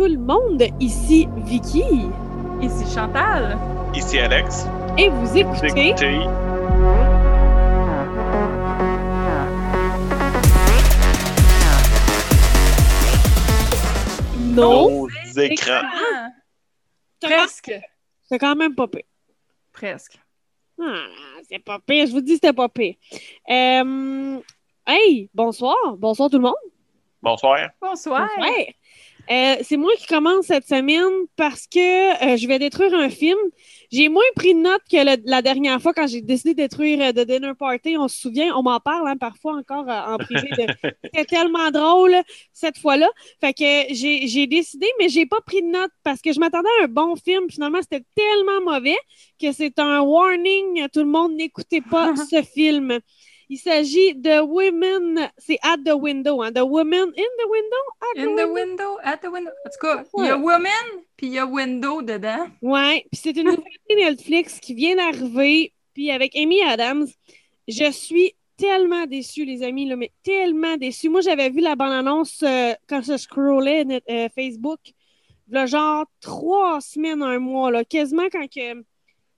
tout le monde, ici Vicky. Ici Chantal. Ici Alex. Et vous écoutez... Écoutez. Non, Nos écrans. C'est presque. c'est quand même pas pire. Presque. Ah, c'est pas pire, je vous dis c'était pas pire. Euh, hey, bonsoir, bonsoir tout le monde. Bonsoir. Bonsoir. Ouais. Euh, c'est moi qui commence cette semaine parce que euh, je vais détruire un film. J'ai moins pris de notes que le- la dernière fois quand j'ai décidé de détruire euh, The Dinner Party. On se souvient, on m'en parle hein, parfois encore en privé. de- C'était tellement drôle cette fois-là. Fait que j'ai j'ai décidé, mais j'ai pas pris de notes parce que je m'attendais à un bon film. Finalement, c'était tellement mauvais que c'est un warning. Tout le monde, n'écoutez pas ce film. Il s'agit de Women, c'est At the Window, hein, The Women in the Window, At In the window, at the window. En tout cas, il y a woman, puis il y a window dedans. Ouais, puis c'est une nouveauté Netflix qui vient d'arriver, puis avec Amy Adams. Je suis tellement déçue, les amis, là, mais tellement déçue. Moi, j'avais vu la bande-annonce euh, quand je scrollais euh, Facebook, là, genre trois semaines, un mois, là, quasiment quand que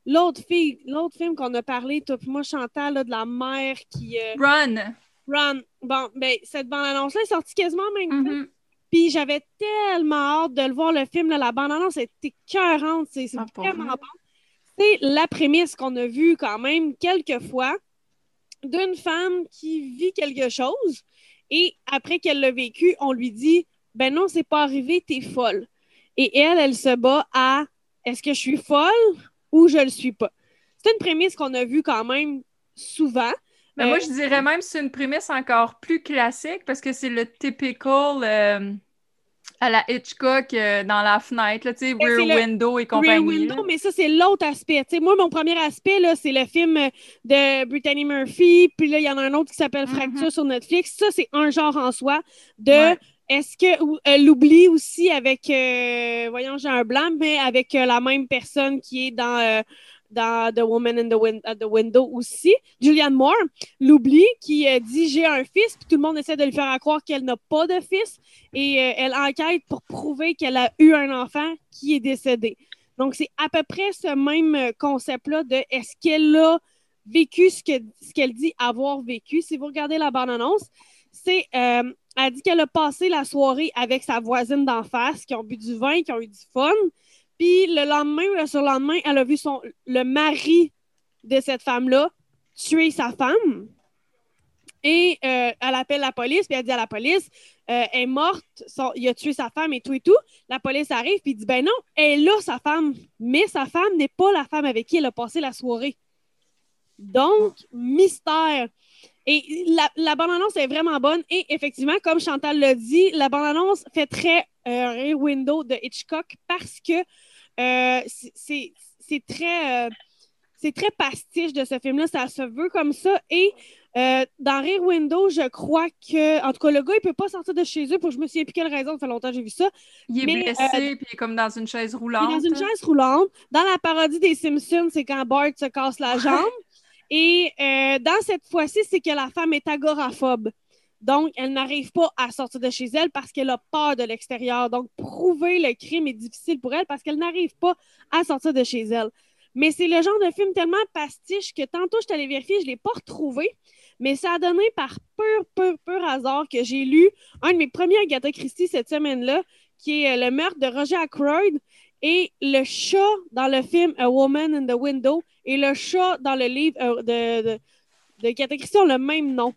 l'autre fille, l'autre film qu'on a parlé, toi puis moi, Chantal, là, de la mère qui euh, Run. run. Bon, ben, cette bande-annonce-là est sortie quasiment en même temps. Mhm. Puis j'avais tellement hâte de le voir, le film. là, la bande-annonce était cœurante. C'est c'est Ah, vraiment vrai? bon. C'est la prémisse qu'on a vue quand même quelques fois d'une femme qui vit quelque chose et après qu'elle l'a vécu, on lui dit Ben non, c'est pas arrivé, t'es folle. Et elle, elle se bat à Est-ce que je suis folle ou je le suis pas? C'est une prémisse qu'on a vue quand même souvent. Mais Euh, moi, je dirais même que c'est une prémisse encore plus classique parce que c'est le typical euh, à la Hitchcock euh, dans la fenêtre, là, tu sais, c'est Rear Window et Rear compagnie. Window, là. mais ça, c'est l'autre aspect. Moi, mon premier aspect, c'est le film de Brittany Murphy. Puis là, il y en a un autre qui s'appelle Mhm. Fracture sur Netflix. Ça, c'est un genre en soi de. Ouais. Est-ce que. euh, L'oubli aussi avec. euh, voyons, j'ai un blanc, mais avec euh, la même personne qui est dans. dans The Woman in the at the Window aussi, Julianne Moore, l'oubli, qui dit j'ai un fils, puis tout le monde essaie de lui faire croire qu'elle n'a pas de fils, et elle enquête pour prouver qu'elle a eu un enfant qui est décédé. Donc, c'est à peu près ce même concept-là de est-ce qu'elle a vécu ce que- ce qu'elle dit avoir vécu? Si vous regardez la bande-annonce, c'est elle dit qu'elle a passé la soirée avec sa voisine d'en face, qui ont bu du vin, qui ont eu du fun. Puis le lendemain ou le surlendemain, elle a vu son, le mari de cette femme-là tuer sa femme. Et euh, elle appelle la police, puis elle dit à la police euh, Elle est morte, il a tué sa femme et tout et tout. La police arrive, puis dit Ben non, elle a sa femme, mais sa femme n'est pas la femme avec qui elle a passé la soirée. Donc, mystère. Et la, la bande-annonce est vraiment bonne. Et effectivement, comme Chantal l'a dit, la bande-annonce fait très euh, Rear Window de Hitchcock parce que euh, c'est- très, euh, c'est très pastiche de ce film-là. Ça se veut comme ça. Et euh, dans Rear Window, je crois que, en tout cas, le gars, il peut pas sortir de chez eux pour je me souviens plus quelle raison. Ça fait longtemps que j'ai vu ça. Il est Mais, blessé, euh, puis il est comme dans une chaise Il est roulante. dans une chaise roulante. Dans la parodie des Simpsons, c'est quand Bart se casse la jambe. Et euh, dans cette fois-ci, c'est que la femme est agoraphobe. Donc, elle n'arrive pas à sortir de chez elle parce qu'elle a peur de l'extérieur. Donc, prouver le crime est difficile pour elle parce qu'elle n'arrive pas à sortir de chez elle. Mais c'est le genre de film tellement pastiche que tantôt, je allée vérifier, je ne l'ai pas retrouvé. Mais ça a donné par pur, pur, pur hasard que j'ai lu un de mes premiers Agatha Christie cette semaine-là, qui est euh, Le meurtre de Roger Ackroyd. Et le chat dans le film A Woman in the Window et le chat dans le livre euh, de, de, de ont le même nom.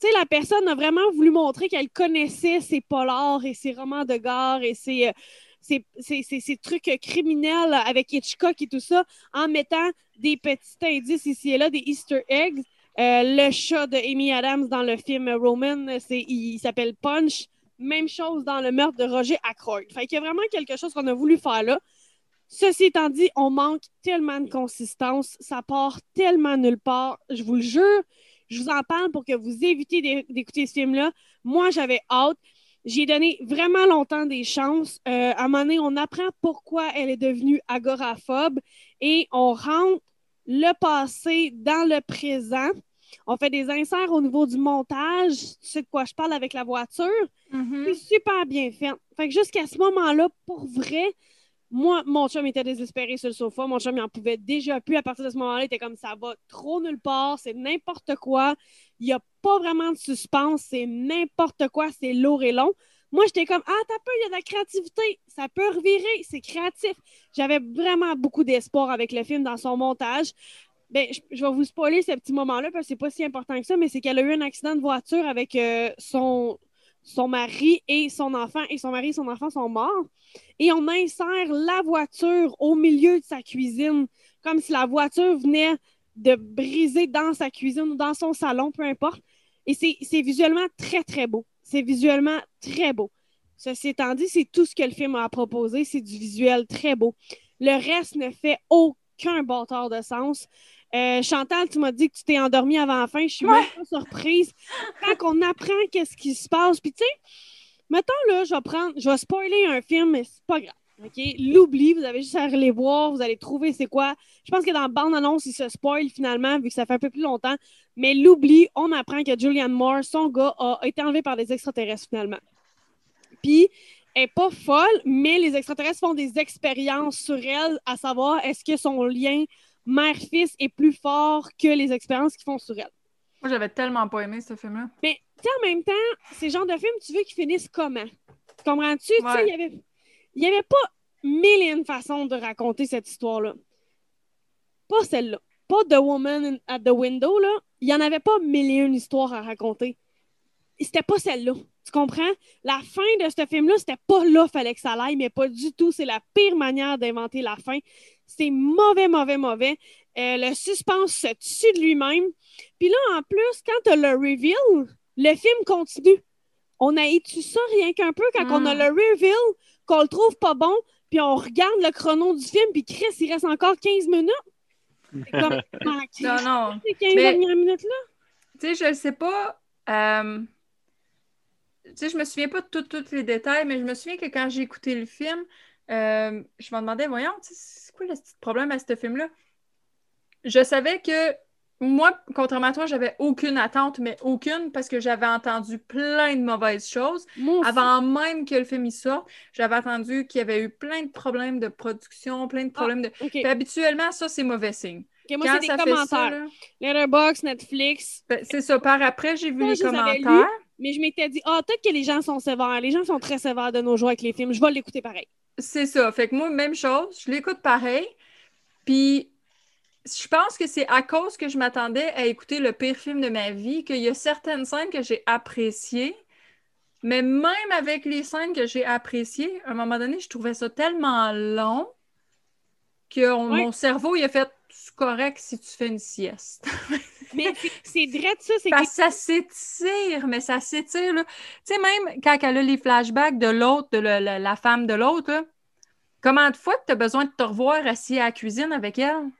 Tu sais, la personne a vraiment voulu montrer qu'elle connaissait ses polars et ses romans de gare et ses, euh, ses, ses- ses- trucs criminels avec Hitchcock et tout ça en mettant des petits indices ici et là, des Easter eggs. Euh, le chat de Amy Adams dans le film Roman, c'est, il s'appelle Punch. Même chose dans le meurtre de Roger Ackroyd. Fait qu'il y a vraiment quelque chose qu'on a voulu faire là. Ceci étant dit, on manque tellement de consistance. Ça part tellement nulle part. Je vous le jure, je vous en parle pour que vous évitiez d'é- d'écouter ce film-là. Moi, j'avais hâte. J'ai donné vraiment longtemps des chances. Euh, à un moment donné, on apprend pourquoi elle est devenue agoraphobe et on rentre le passé dans le présent. On fait des inserts au niveau du montage. Tu sais de quoi je parle avec la voiture. Mhm. C'est super bien fait. Fait que jusqu'à ce moment-là, pour vrai, moi, mon chum était désespéré sur le sofa. Mon chum, il en pouvait déjà plus. À partir de ce moment-là, il était comme ça va trop nulle part. C'est n'importe quoi. Il n'y a pas vraiment de suspense. C'est n'importe quoi. C'est lourd et long. Moi, j'étais comme, ah, t'as peu, il y a de la créativité. Ça peut revirer. C'est créatif. J'avais vraiment beaucoup d'espoir avec le film dans son montage. Ben, je, vais vous spoiler ce petit moment-là parce que c'est pas si important que ça, mais c'est qu'elle a eu un accident de voiture avec euh, son, son mari et son enfant, et son mari et son enfant sont morts. Et on insère la voiture au milieu de sa cuisine, comme si la voiture venait de briser dans sa cuisine ou dans son salon, peu importe. Et c'est visuellement très, très beau. C'est visuellement très beau. Ceci étant dit, c'est tout ce que le film a à proposer. C'est du visuel très beau. Le reste ne fait aucun bâtard de sens. Euh, Chantal, tu m'as dit que tu t'es endormie avant la fin. Je suis Ouais. même pas surprise. Quand on apprend qu'est-ce qui se passe, puis tu sais, mettons là, je vais prendre, je vais spoiler un film, mais c'est pas grave. OK? L'oubli, vous avez juste à les voir, vous allez trouver c'est quoi. Je pense que dans bande-annonce, il se spoil finalement, vu que ça fait un peu plus longtemps. Mais l'oubli, on apprend que Julianne Moore, son gars, a été enlevé par des extraterrestres finalement. Puis, n'est pas folle, mais les extraterrestres font des expériences sur elle, à savoir est-ce que son lien mère-fils est plus fort que les expériences qu'ils font sur elle? Moi, j'avais tellement pas aimé ce film-là. Mais en même temps, ces genres de films, tu veux qu'ils finissent comment? Tu comprends-tu? Tu sais, Ouais. il y avait, y avait pas mille et une façons de raconter cette histoire-là. Pas celle-là. Pas The Woman at the Window, là. Il y en avait pas mille et une histoires à raconter. C'était pas celle-là. Tu comprends? La fin de ce film-là, c'était pas là, fallait que ça aille, mais pas du tout. C'est la pire manière d'inventer la fin. C'est mauvais, mauvais, mauvais. Euh, le suspense se tue de lui-même. Puis là, en plus, quand tu as le reveal, le film continue. On a étudié ça rien qu'un peu quand on a Mm. le reveal, qu'on le trouve pas bon, puis on regarde le chrono du film, puis Chris, il reste encore 15 minutes. C'est comme, Non, non. ces 15 Mais- dernières minutes-là. Tu sais, je ne sais pas. euh, sais, je me souviens pas de tout- tous les détails, mais je me souviens que quand j'ai écouté le film, euh, je me demandais, voyons, c'est quoi le petit problème à ce film-là? Je savais que moi, contrairement à toi, j'avais aucune attente, mais aucune, parce que j'avais entendu plein de mauvaises choses. Avant même que le film y sorte, j'avais entendu qu'il y avait eu plein de problèmes de production, plein de problèmes de. Puis habituellement, ça, c'est mauvais signe. OK, moi, Quand c'est des ça ça, commentaires. là, Letterboxd, Netflix. ben, c'est ça. Par après, j'ai vu Ça, les commentaires. Mais je m'étais dit, ah, peut-être que les gens sont sévères. Les gens sont très sévères de nos jours avec les films. Je vais l'écouter pareil. C'est ça. Fait que moi, même chose, je l'écoute pareil. Puis je pense que c'est à cause que je m'attendais à écouter le pire film de ma vie qu'il y a certaines scènes que j'ai appréciées. Mais même avec les scènes que j'ai appréciées, à un moment donné, je trouvais ça tellement long que on- mon cerveau, il a fait c'est correct si tu fais une sieste. Mais c'est- vrai de ça, c'est Parce que ça s'étire, mais ça s'étire, là. Tu sais, même quand elle a les flashbacks de l'autre, de le- le- la femme de l'autre, comment de fois que tu as besoin de te revoir assis à la cuisine avec elle?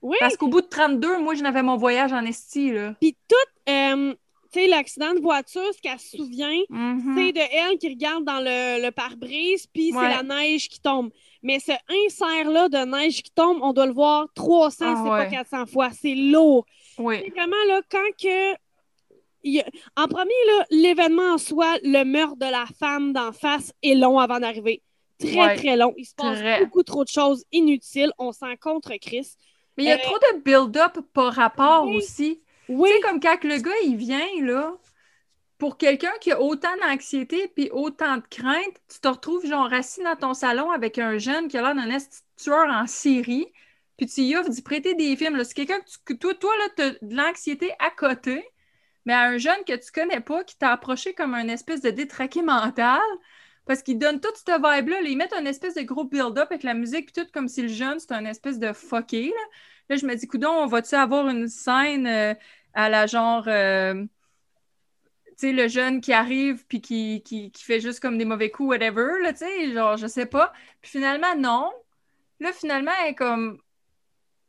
Oui, Parce qu'au bout de 32, moi, je n'avais mon voyage en esti, là. puis tout, euh, tu sais, l'accident de voiture, ce qu'elle se souvient, Mhm. c'est de elle qui regarde dans le, le pare-brise, puis Ouais. c'est la neige qui tombe. Mais ce insert-là de neige qui tombe, on doit le voir 300, Ah c'est pas ouais. 400 fois. C'est lourd. Oui, vraiment, là, quand que... a- En premier, là, l'événement en soi, le meurtre de la femme d'en face est long avant d'arriver. Très, Ouais. très long. Il se passe Très. beaucoup trop de choses inutiles. On s'en contre Chris. mais il y a Euh, trop de build-up par rapport oui. aussi. Oui, Tu sais, comme quand le gars, il vient, là, pour quelqu'un qui a autant d'anxiété puis autant de crainte, tu te retrouves, genre, assis dans ton salon avec un jeune qui a l'air d'un tueur en série, puis tu y offres d'y prêter des films. C'est quelqu'un que, tu- toi, toi, là, t'as de l'anxiété à côté, mais à un jeune que tu connais pas, qui t'a approché comme un espèce de détraqué mental, parce qu'il donne toute cette vibe-là. là. Ils mettent un espèce de gros build-up avec la musique, puis tout comme si le jeune, c'est un espèce de fucké, là. Là, je me dis, coudon, on va-tu avoir une scène euh, à la genre, euh, tu sais, le jeune qui arrive puis qui, qui, qui fait juste comme des mauvais coups, whatever, là, tu sais, genre, je sais pas. Puis finalement, non. Là, finalement, elle est comme,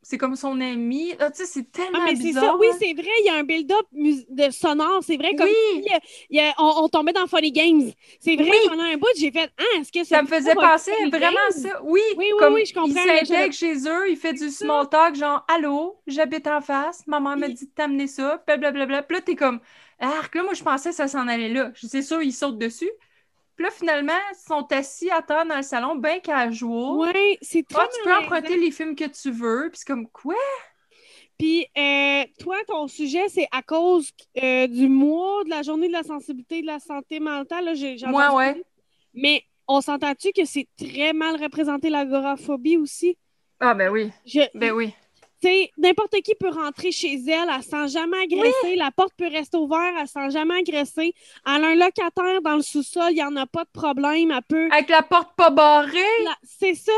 c'est comme son ami. Ah, tu sais, c'est tellement Ah, mais c'est bizarre. ça. Oui, c'est vrai, il y a un build-up de sonore. C'est vrai, comme Oui. si, euh, il y a- on, on tombait dans Funny Games. C'est vrai, Oui. pendant un bout, j'ai fait Ah, est-ce que Ça me faisait penser vraiment Games? ça. Oui, Oui, oui, comme oui, je comprends, Il s'intègre chez eux, il fait du small talk, genre Allô, j'habite en face, maman m'a Oui. dit de t'amener ça, blablabla. Puis là, t'es comme Arc, là, moi, je pensais que ça s'en allait là. C'est sûr, ils sautent dessus. Puis là, finalement, ils sont assis à terre dans le salon, bien casual. Ouais, c'est très Ah, tu peux emprunter les films que tu veux. Puis c'est comme quoi? Puis, euh, toi, ton sujet, c'est à cause euh, du mois de la journée de la sensibilité et de la santé mentale. Là, j'ai, Moi, ouais. parler. Mais on s'entend-tu que c'est très mal représenté l'agoraphobie aussi? Ah, ben oui. Je, Ben oui. N'importe qui peut rentrer chez elle, elle sent jamais agresser, la porte peut rester ouverte, elle sent jamais agresser. Elle a un locataire dans le sous-sol, il n'y en a pas de problème, elle peut... Avec la porte pas barrée. La- C'est ça.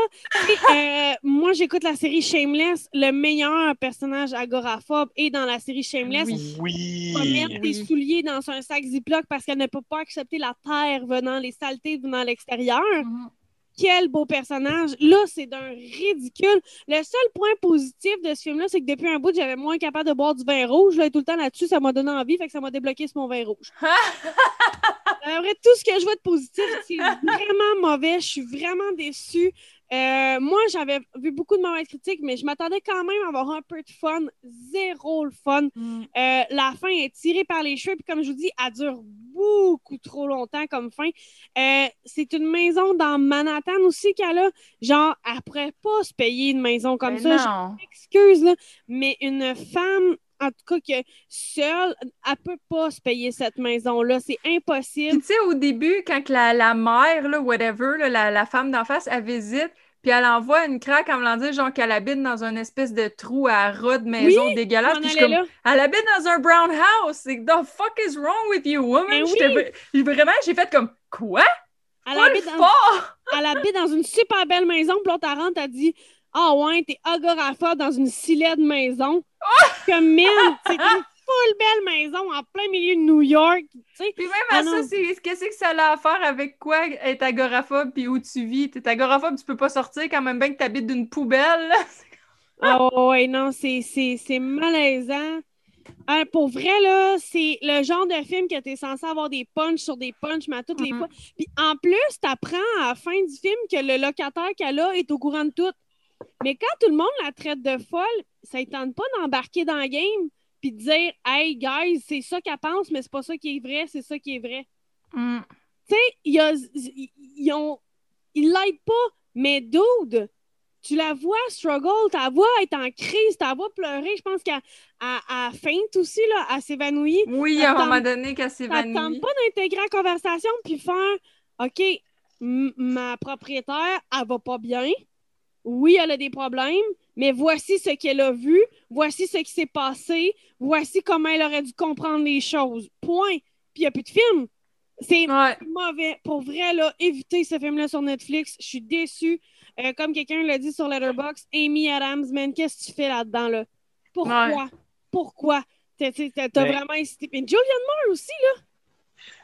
Euh, moi, j'écoute la série Shameless. Le meilleur personnage agoraphobe est dans la série Shameless. Oui. Oui. Va mettre Oui. des souliers dans un sac Ziploc parce qu'elle ne peut pas accepter la terre venant, les saletés venant à l'extérieur. Mhm. Quel beau personnage. Là, c'est d'un ridicule. Le seul point positif de ce film-là, c'est que depuis un bout, j'avais moins capable de boire du vin rouge. Là, tout le temps là-dessus, ça m'a donné envie, fait que ça m'a débloqué sur mon vin rouge. En vrai, tout ce que je vois de positif, c'est vraiment mauvais. Je suis vraiment déçue. Euh, moi, j'avais vu beaucoup de mauvaises critiques, mais je m'attendais quand même à avoir un peu de fun. Zéro le fun. Mm. Euh, la fin est tirée par les cheveux, puis comme je vous dis, elle dure beaucoup trop longtemps comme fin. Euh, c'est une maison dans Manhattan aussi qu'elle a. Genre, elle pourrait pas se payer une maison comme Ben ça. Je non. m'excuse, là, mais une femme, en tout cas, que seule, elle peut pas se payer cette maison-là. C'est Puis impossible. tu sais, au début, quand la, la mère, là, whatever, là, la, la femme d'en face, elle visite, puis elle envoie une craque en me disant genre qu'elle habite dans une espèce de trou à ras de maison On dégueulasse. Puis je comme, elle habite dans un brown house. The fuck is wrong with you, woman? Oui. j'ai vraiment, j'ai fait comme, quoi? Elle habite, dans, elle habite dans une super belle maison, puis l'autre, elle rentre, elle dit Ah ouais, t'es agoraphobe dans une silette de maison. Comme mille, c'est une full belle maison en plein milieu de New York. Tu sais, Puis même Ah à ça, non. c'est qu'est-ce que ça a à faire avec quoi être agoraphobe puis où tu vis? T'es agoraphobe, tu peux pas sortir quand même bien que t'habites d'une poubelle. Ah ouais, non, c'est, malaisant. Hein, pour vrai, là, c'est le genre de film que tu es censé avoir des punchs sur des punchs, mais à toutes les Mhm. fois. Puis en plus, tu apprends à la fin du film que le locataire qu'elle a est au courant de tout. Mais quand tout le monde la traite de folle, ça ne tente pas d'embarquer dans le game puis de dire Hey, guys, c'est ça qu'elle pense, mais c'est pas ça qui est vrai, c'est ça qui est vrai. Mm. Tu sais, il y a- ils, ont. Ils l'aident pas, mais dude, tu la vois struggle, la vois être en crise, tu la vois pleurer. Je pense qu'elle elle- elle feinte aussi, là, elle s'évanouit. Oui, à un moment donné, qu'elle Ça ne s'évanouit. tente pas d'intégrer la conversation puis faire OK, ma propriétaire, elle va pas bien. Oui, elle a des problèmes, mais voici ce qu'elle a vu, voici ce qui s'est passé, voici comment elle aurait dû comprendre les choses. Point. Puis il n'y a plus de film. C'est Ouais. mauvais. Pour vrai, là, évitez ce film-là sur Netflix. Je suis déçue. Euh, comme quelqu'un l'a dit sur Letterboxd, Amy Adams, man, qu'est-ce que tu fais là-dedans, là? Pourquoi? Ouais. Pourquoi? T'as Ben- vraiment hésité. Mais Julianne Moore aussi, là.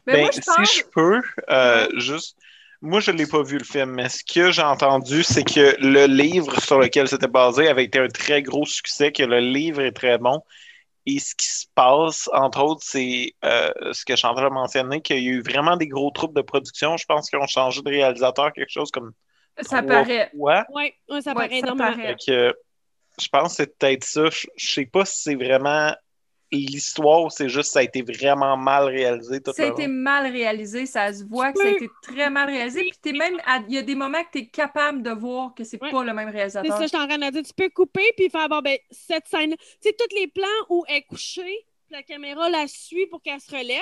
Ben, Ben, moi, je pense. Si je peux, euh, juste. Moi, je ne l'ai pas vu le film, mais ce que j'ai entendu, c'est que le livre sur lequel c'était basé avait été un très gros succès, que le livre est très bon. Et ce qui se passe, entre autres, c'est euh, ce que Chantal a mentionné, qu'il y a eu vraiment des gros troubles de production. Je pense qu'ils ont changé de réalisateur, quelque chose comme Ça trois paraît. fois. Ouais, ouais, ça Ouais, paraît ça énormément. paraît. Je pense que c'est peut-être ça. Je, je sais pas si c'est vraiment l'histoire ou c'est juste ça a été vraiment mal réalisé tout Ça a été mal réalisé, ça se voit que ça a été très mal réalisé. Puis t'es même, à- il y a des moments que tu es capable de voir que c'est Ouais. pas le même C'est réalisateur. ça, je suis en train de dire. Tu peux couper puis faire, bon, ben, cette scène. Tu sais, tous les plans où elle est couchée, la caméra la suit pour qu'elle se relève,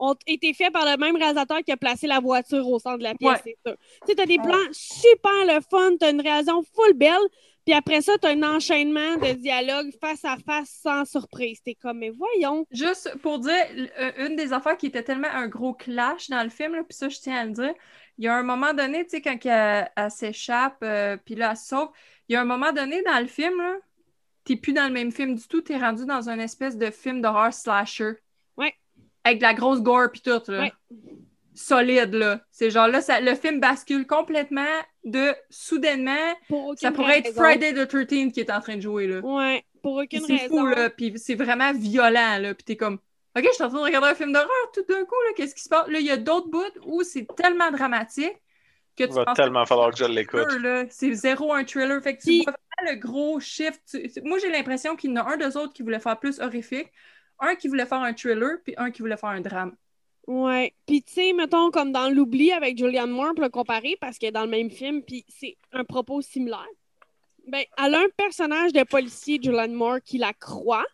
ont été faits par le même réalisateur qui a placé la voiture au centre de la pièce, Ouais. c'est ça. Tu sais, t'as des plans super le fun, t'as une réalisation full belle, puis après ça, t'as un enchaînement de dialogue face à face sans surprise. T'es comme, mais voyons. Juste pour dire, euh, une des affaires qui était tellement un gros clash dans le film, puis ça, je tiens à le dire, il y a un moment donné, tu sais, quand elle, elle s'échappe, euh, puis là, elle se sauve, il y a un moment donné dans le film, là, t'es plus dans le même film du tout, t'es rendu dans une espèce de film d'horreur slasher. Ouais. Avec de la grosse gore puis tout, là. Ouais. Solide, là. C'est genre là, ça- le film bascule complètement de soudainement, ça pourrait être. Friday the 13th qui est en train de jouer, là. Ouais, pour aucune C'est raison. fou, là. Puis c'est vraiment violent, là. Puis t'es comme, OK, je suis en train de regarder un film d'horreur tout d'un coup, là. Qu'est-ce qui se passe? Là, il y a d'autres bouts où c'est tellement dramatique que Il tu va penses tellement que falloir que je c'est un l'écoute. C'est zéro un thriller. Fait que tu vois vraiment le gros shift. Tu- Moi, j'ai l'impression qu'il y en a un des autres qui voulait faire plus horrifique, un qui voulait faire un thriller, puis un qui voulait faire un drame. Ouais. Puis, tu sais, mettons, comme dans L'oubli avec Julianne Moore, pour le comparer, parce qu'elle est dans le même film, puis c'est un propos similaire. Ben, elle a un personnage de policier, Julianne Moore, qui la croit.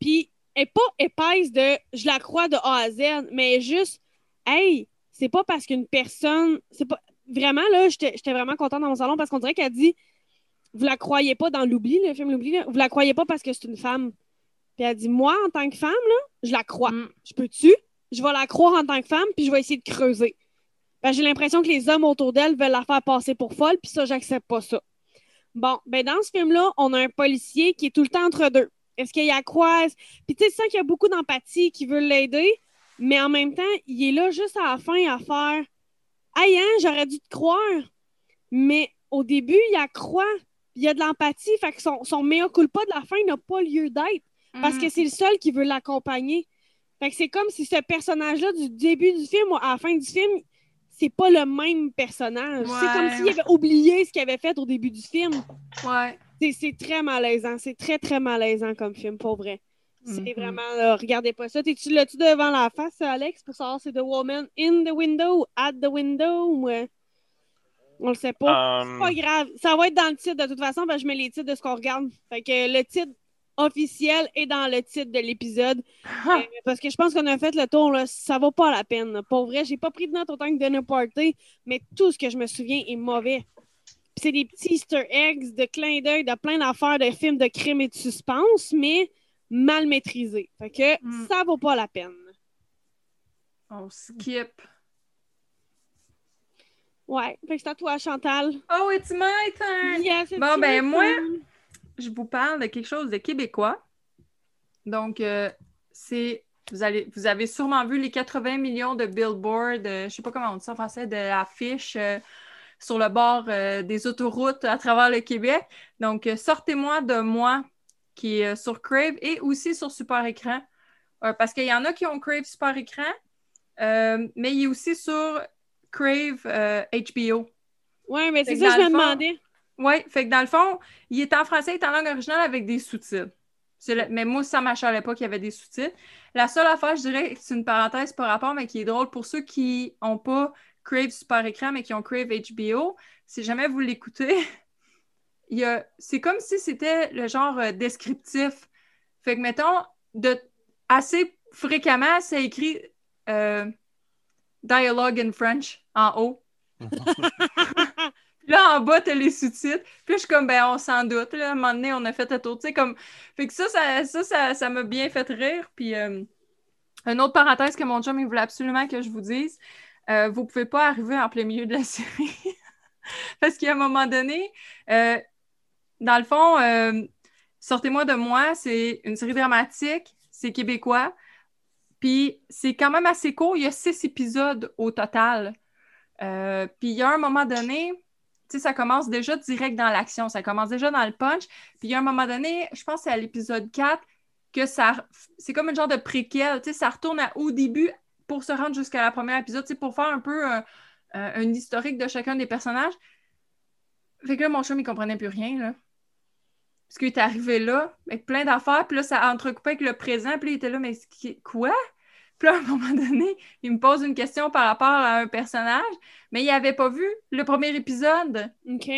Puis, elle est pas épaisse de je la crois de A à Z, mais juste, hey, c'est pas parce qu'une personne. C'est pas. Vraiment, là, j'étais vraiment contente dans mon salon parce qu'on dirait qu'elle dit Vous la croyez pas dans L'oubli, le film L'oubli, vous la croyez pas parce que c'est une femme. Puis elle dit Moi, en tant que femme, là, je la crois. Mm. Je peux-tu? Je vais la croire en tant que femme, puis je vais essayer de creuser. Ben, j'ai l'impression que les hommes autour d'elle veulent la faire passer pour folle, puis ça, j'accepte pas ça. Bon, ben dans ce film-là, on a un policier qui est tout le temps entre deux. Est-ce qu'il y a quoi? Puis tu sais, ça qu'il y a beaucoup d'empathie, qui veut l'aider, mais en même temps, il est là juste à la fin à faire Hey, hein, j'aurais dû te croire. Mais au début, il a croit, il y a de l'empathie, fait que son, son mea culpa de la fin n'a pas lieu d'être. Parce Mm. que c'est le seul qui veut l'accompagner. Fait que c'est comme si ce personnage-là, du début du film à la fin du film, c'est pas le même personnage. C'est comme s'il avait oublié ce qu'il avait fait au début du film. Ouais. C'est- C'est très malaisant. C'est très, très malaisant comme film, pour vrai. C'est Mhm. vraiment, là, regardez pas ça. T'es-tu l'as-tu devant la face, Alex, pour savoir c'est The Woman in the Window, at the window, ou euh, on le sait pas. Um, Pas grave. Ça va être dans le titre de toute façon, parce que je mets les titres de ce qu'on regarde. Fait que le titre officiel est dans le titre de l'épisode. Ah. Euh, parce que je pense qu'on a fait le tour, là, ça vaut pas la peine. là. Pour vrai, j'ai pas pris de notes autant que Dinner Party, mais tout ce que je me souviens est mauvais. C'est des petits easter eggs de clin d'œil de plein d'affaires de films de crime et de suspense, mais mal maîtrisés. Fait que Mm. ça vaut pas la peine. On skip. Ouais. Fait que c'est à toi, Chantal. Oh, it's my turn! Yes, it's Bon, ben, moi, turn. Je vous parle de quelque chose de québécois. Donc, euh, c'est. Vous, allez, vous avez sûrement vu les 80 millions de billboards, euh, je sais pas comment on dit ça en français, de l'affiche euh, sur le bord euh, des autoroutes à travers le Québec. Donc, sortez-moi de moi, qui est sur Crave et aussi sur Super Écran. Parce qu'il y en a qui ont Crave Super Écran, mais il est aussi sur Crave HBO. Ouais, mais c'est ça que je me demandais. Oui, fait que dans le fond, il est en français, il est en langue originale avec des sous-titres. Le- Mais moi, ça m'achalait pas qu'il y avait des sous-titres. La seule affaire, je dirais, c'est une parenthèse par rapport, mais qui est drôle pour ceux qui n'ont pas Crave Super Écran, mais qui ont Crave HBO. Si jamais vous l'écoutez, a... c'est comme si c'était le genre euh, descriptif. Fait que, mettons, de... assez fréquemment, c'est écrit euh, Dialogue in French en haut. Là, en bas, t'as les sous-titres. Puis je suis comme, ben, on s'en doute. Là, à un moment donné, on a fait un tour. Tu sais, comme... Fait que ça, ça, ça, ça, m'a bien fait rire. Puis, euh, une autre parenthèse que mon chum, il voulait absolument que je vous dise. euh, vous pouvez pas arriver en plein milieu de la série. Parce qu'à un moment donné, euh, dans le fond, euh, Sortez-moi de moi, c'est une série dramatique, c'est québécois. Puis c'est quand même assez court, il y a six épisodes au total. Euh, puis il y a un moment donné, sais, ça commence déjà direct dans l'action, ça commence déjà dans le punch. Puis il y a un moment donné, je pense que c'est à l'épisode 4, que ça, c'est comme une genre de préquel, tu sais, ça retourne à- au début pour se rendre jusqu'à la première épisode, tu pour faire un peu un, un- un historique de chacun des personnages. Fait que là, mon chum, il comprenait plus rien, là. Parce qu'il est arrivé là, avec plein d'affaires, puis là, ça entrecoupait avec le présent, puis il était là, mais quoi? Puis là, à un moment donné, il me pose une question par rapport à un personnage, mais il n'avait pas vu le premier épisode. OK.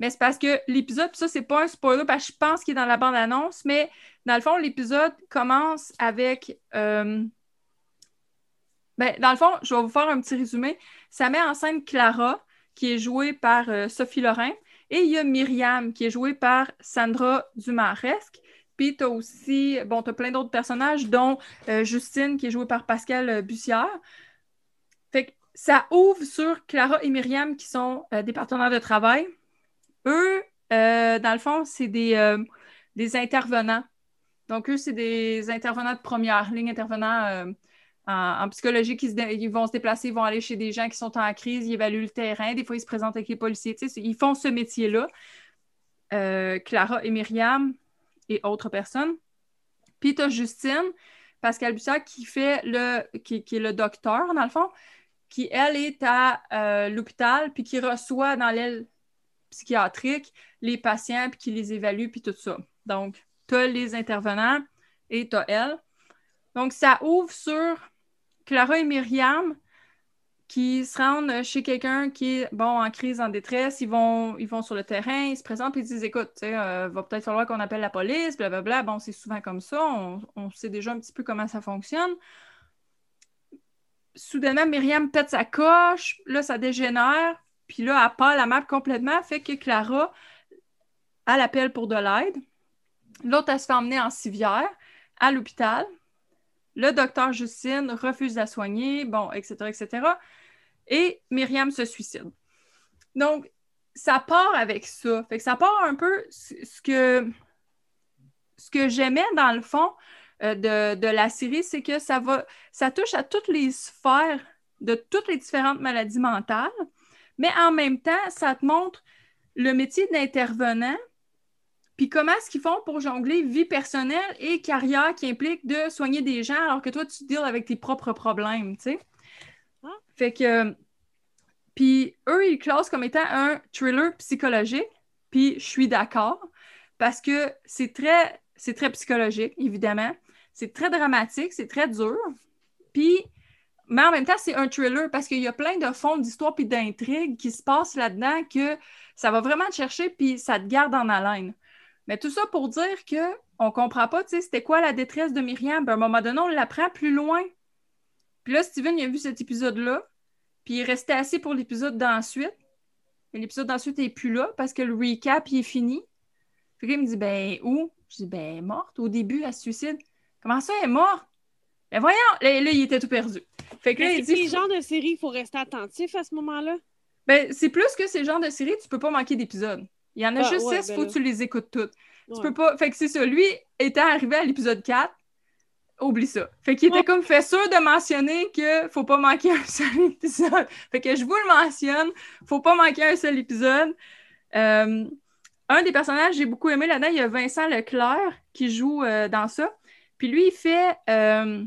Mais c'est parce que l'épisode, ça, c'est pas un spoiler, parce que je pense qu'il est dans la bande-annonce, mais dans le fond, l'épisode commence avec. euh, Ben, dans le fond, je vais vous faire un petit résumé. Ça met en scène Clara, qui est jouée par euh, Sophie Lorrain, et il y a Myriam, qui est jouée par Sandra Dumaresque. Puis tu as aussi, bon, tu as plein d'autres personnages, dont euh, Justine, qui est jouée par Pascal euh, Bussière. Fait que ça ouvre sur Clara et Myriam, qui sont euh, des partenaires de travail. Eux, dans le fond, c'est des, des intervenants. Donc, eux, c'est des intervenants de première ligne, intervenants en, psychologie, qui ils vont se déplacer, ils vont aller chez des gens qui sont en crise, ils évaluent le terrain, des fois ils se présentent avec les policiers, ils font ce métier-là. Clara et Myriam et autres personnes. Puis tu as Justine, Pascal Bussac, qui fait le qui, est le docteur, dans le fond, qui, elle, est à euh, l'hôpital, puis qui reçoit dans l'aile psychiatrique les patients, puis qui les évalue, puis tout ça. Donc, tu as les intervenants et tu as elle. Donc, ça ouvre sur Clara et Myriam qui se rendent chez quelqu'un qui est bon en crise, en détresse. Ils vont, ils vont sur le terrain, ils se présentent et ils disent Écoute, il euh, va peut-être falloir qu'on appelle la police, blablabla. Bon, c'est souvent comme ça. On, sait déjà un petit peu comment ça fonctionne. Soudainement, Myriam pète sa coche. Là, ça dégénère. Puis là, elle part la map complètement. Fait que Clara, elle appelle pour de l'aide. L'autre, elle se fait emmener en civière à l'hôpital. Le docteur Justine refuse de la soigner, bon, etc., etc. Et Myriam se suicide. Donc, ça part avec ça. Fait que ça part un peu ce que, ce que j'aimais dans le fond euh, de, la série, c'est que ça va, ça touche à toutes les sphères de toutes les différentes maladies mentales, mais en même temps, ça te montre le métier d'intervenant puis comment est-ce qu'ils font pour jongler vie personnelle et carrière qui implique de soigner des gens alors que toi, tu deals avec tes propres problèmes, tu sais? Fait que... Puis eux, ils classent comme étant un thriller psychologique. Puis je suis d'accord parce que c'est très, psychologique, évidemment. C'est très dramatique, c'est très dur. Puis, mais en même temps, c'est un thriller parce qu'il y a plein de fonds d'histoire puis d'intrigues qui se passent là-dedans que ça va vraiment te chercher puis ça te garde en haleine. Mais tout ça pour dire qu'on ne comprend pas, tu sais, c'était quoi la détresse de Myriam? Ben, à un moment donné, on l'apprend plus loin. Puis là, Steven, il a vu cet épisode-là, puis il est resté assis pour l'épisode d'ensuite. Et l'épisode d'ensuite n'est plus là parce que le recap, il est fini. Puis il me dit, ben, où? Je dis, ben, morte au début, elle se suicide. Comment ça, elle est morte? Ben, voyons! Là, il était tout perdu. Fait que là, il dit. genre de série, il faut rester attentif à ce moment-là? Ben, c'est plus que ces genres de séries, tu peux pas manquer d'épisodes. Il y en a ah, juste six, il ben faut que tu les écoutes toutes. Tu peux pas. Fait que c'est ça. Lui étant arrivé à l'épisode 4, oublie ça. Fait qu'il était comme fait sûr de mentionner que faut pas manquer un seul épisode. Fait que je vous le mentionne, faut pas manquer un seul épisode. Euh, un des personnages que j'ai beaucoup aimé là-dedans, il y a Vincent Leclerc qui joue euh, dans ça. Puis lui, il fait euh,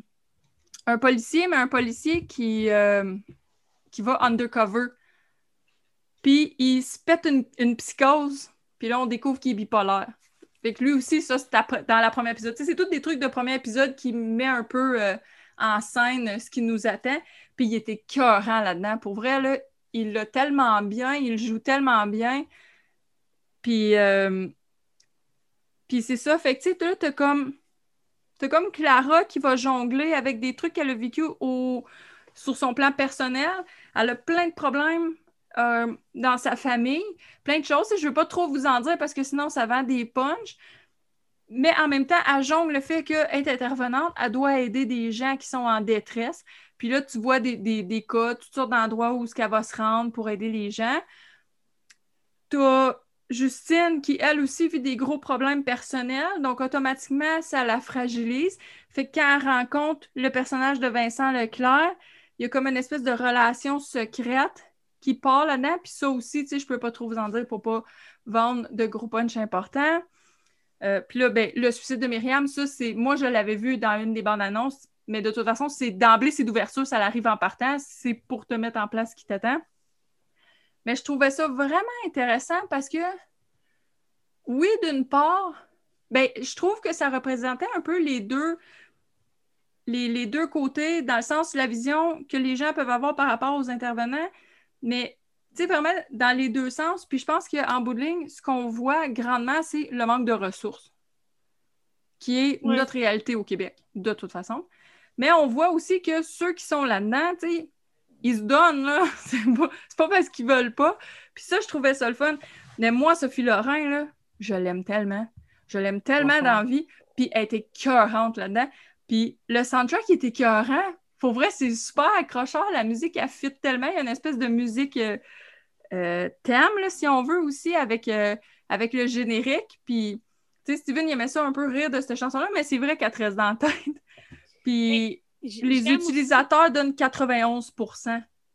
un policier, mais un policier qui, qui va undercover. Puis il se pète une, psychose, puis là, on découvre qu'il est bipolaire. Fait que lui aussi, ça, c'est dans la première épisode. c'est tous des trucs de premier épisode qui met un peu euh, en scène ce qui nous attend. Puis il était cœurant là-dedans. Pour vrai, là, il l'a tellement bien, il joue tellement bien. Puis, euh, puis c'est ça. Fait que, tu sais, là, t'as comme... T'as comme Clara qui va jongler avec des trucs qu'elle a vécu au... sur son plan personnel. Elle a plein de problèmes euh, dans sa famille, plein de choses. Je ne veux pas trop vous en dire parce que sinon, ça vend des punches. Mais en même temps, elle jongle le fait qu'être intervenante, elle doit aider des gens qui sont en détresse. Puis là, tu vois des, des, cas, toutes sortes d'endroits où elle va se rendre pour aider les gens. Tu as Justine qui, elle aussi, vit des gros problèmes personnels. Donc, automatiquement, ça la fragilise. Fait que quand elle rencontre le personnage de Vincent Leclerc, il y a comme une espèce de relation secrète qui part là-dedans. Puis ça aussi, tu sais, je peux pas trop vous en dire pour pas vendre de gros punch importants. Euh, puis là, ben, le suicide de Myriam, ça, c'est. Moi, je l'avais vu dans une des bandes annonces, mais de toute façon, c'est d'emblée, c'est d'ouverture, ça arrive en partant. C'est pour te mettre en place ce qui t'attend. Mais je trouvais ça vraiment intéressant parce que, oui, d'une part, ben, je trouve que ça représentait un peu les deux, les, les, deux côtés, dans le sens de la vision que les gens peuvent avoir par rapport aux intervenants, mais, tu sais, vraiment dans les deux sens. Puis je pense qu'en bout de ligne, ce qu'on voit grandement, c'est le manque de ressources, qui est notre réalité au Québec, de toute façon. Mais on voit aussi que ceux qui sont là-dedans, tu sais, ils se donnent, là. C'est pas, pas, parce qu'ils veulent pas. Puis ça, je trouvais ça le fun. Mais moi, Sophie Lorrain, là, je l'aime tellement. Je l'aime tellement dans la vie. Puis elle était cœurante là-dedans. Puis le soundtrack était écœurant. Pour vrai, c'est super accrocheur. La musique, elle fit tellement. Il y a une espèce de musique euh, euh, thème, si on veut, aussi, avec, euh, avec le générique. Puis, tu sais, Steven, il aimait ça un peu rire de cette chanson-là, mais c'est vrai qu'elle te reste dans la tête. Puis, Les aussi- utilisateurs donnent 91